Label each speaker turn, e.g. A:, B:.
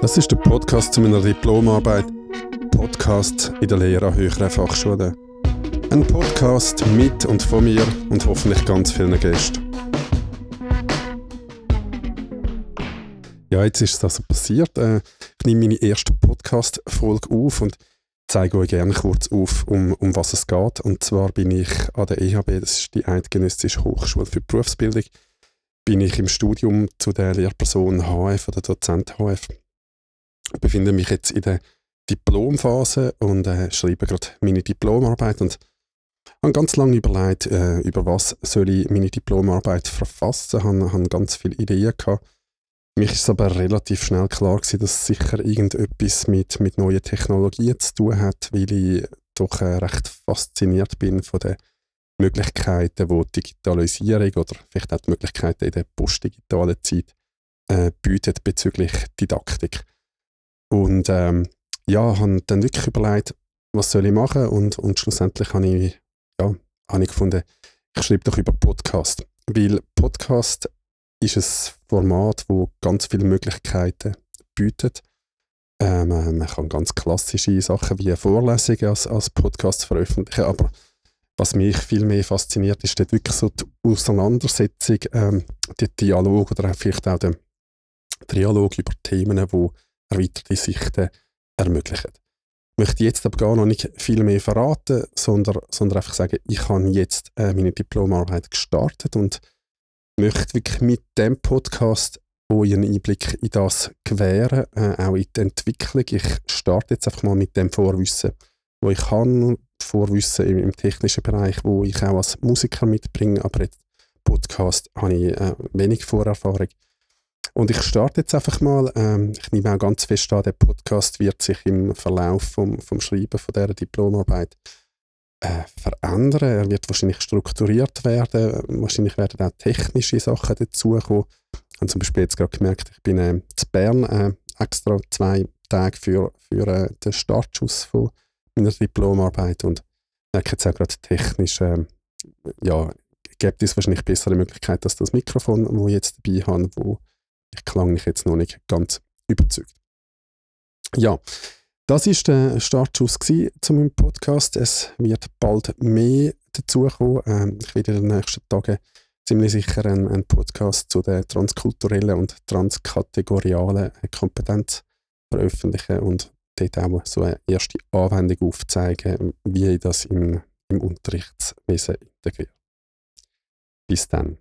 A: Das ist der Podcast zu meiner Diplomarbeit. Podcast in der Lehre an höheren Fachschulen. Ein Podcast mit und von mir und hoffentlich ganz vielen Gästen. Ja, jetzt ist es also passiert. Äh, ich nehme meine erste Podcast-Folge auf und zeige euch gerne kurz auf, um, um was es geht. Und zwar bin ich an der EHB, das ist die Eidgenössische Hochschule für Berufsbildung, bin ich im Studium zu der Lehrperson HF oder Dozent HF befinde mich jetzt in der Diplomphase und äh, schreibe gerade meine Diplomarbeit und habe ganz lange überlegt, äh, über was soll ich meine Diplomarbeit verfassen. Habe, habe ganz viele Ideen gehabt. Mich ist aber relativ schnell klar gewesen, dass es sicher irgendetwas mit, mit neuen Technologien zu tun hat, weil ich doch äh, recht fasziniert bin von den Möglichkeiten, die Digitalisierung oder vielleicht auch die Möglichkeiten in der postdigitalen Zeit äh, bietet bezüglich Didaktik. Und ähm, ja, habe dann wirklich überlegt, was soll ich machen und, und schlussendlich habe ich, ja, habe ich gefunden, ich schreibe doch über Podcast. Weil Podcast ist ein Format, wo ganz viele Möglichkeiten bietet. Ähm, äh, man kann ganz klassische Sachen wie Vorlesungen als, als Podcast veröffentlichen, aber was mich viel mehr fasziniert, ist dort wirklich so die Auseinandersetzung, ähm, der Dialog oder vielleicht auch der Dialog über Themen, die erweiterte Sichten ermöglichen. Ich möchte jetzt aber gar noch nicht viel mehr verraten, sondern, sondern einfach sagen, ich habe jetzt äh, meine Diplomarbeit gestartet und möchte wirklich mit dem Podcast euch einen Einblick in das gewähren, äh, auch in die Entwicklung. Ich starte jetzt einfach mal mit dem Vorwissen, wo ich kann, Vorwissen im, im technischen Bereich, wo ich auch als Musiker mitbringe, aber jetzt Podcast habe ich äh, wenig Vorerfahrung. Und ich starte jetzt einfach mal. Ähm, ich nehme auch ganz fest an, der Podcast wird sich im Verlauf vom, vom Schreiben von dieser Diplomarbeit äh, verändern. Er wird wahrscheinlich strukturiert werden. Wahrscheinlich werden auch technische Sachen dazukommen. Ich habe zum Beispiel jetzt gerade gemerkt, ich bin äh, zu Bern äh, extra zwei Tage für, für äh, den Startschuss von meiner Diplomarbeit und merke jetzt auch gerade technisch, äh, ja, gibt es wahrscheinlich bessere Möglichkeiten als das Mikrofon, das ich jetzt dabei habe, wo ich klang mich jetzt noch nicht ganz überzeugt. Ja, das ist der Startschuss zu meinem Podcast. Es wird bald mehr dazukommen. Ähm, ich werde in den nächsten Tagen ziemlich sicher einen, einen Podcast zu der transkulturellen und transkategorialen Kompetenz veröffentlichen und dort auch so eine erste Anwendung aufzeigen, wie ich das im, im Unterrichtswesen integriere. Bis dann.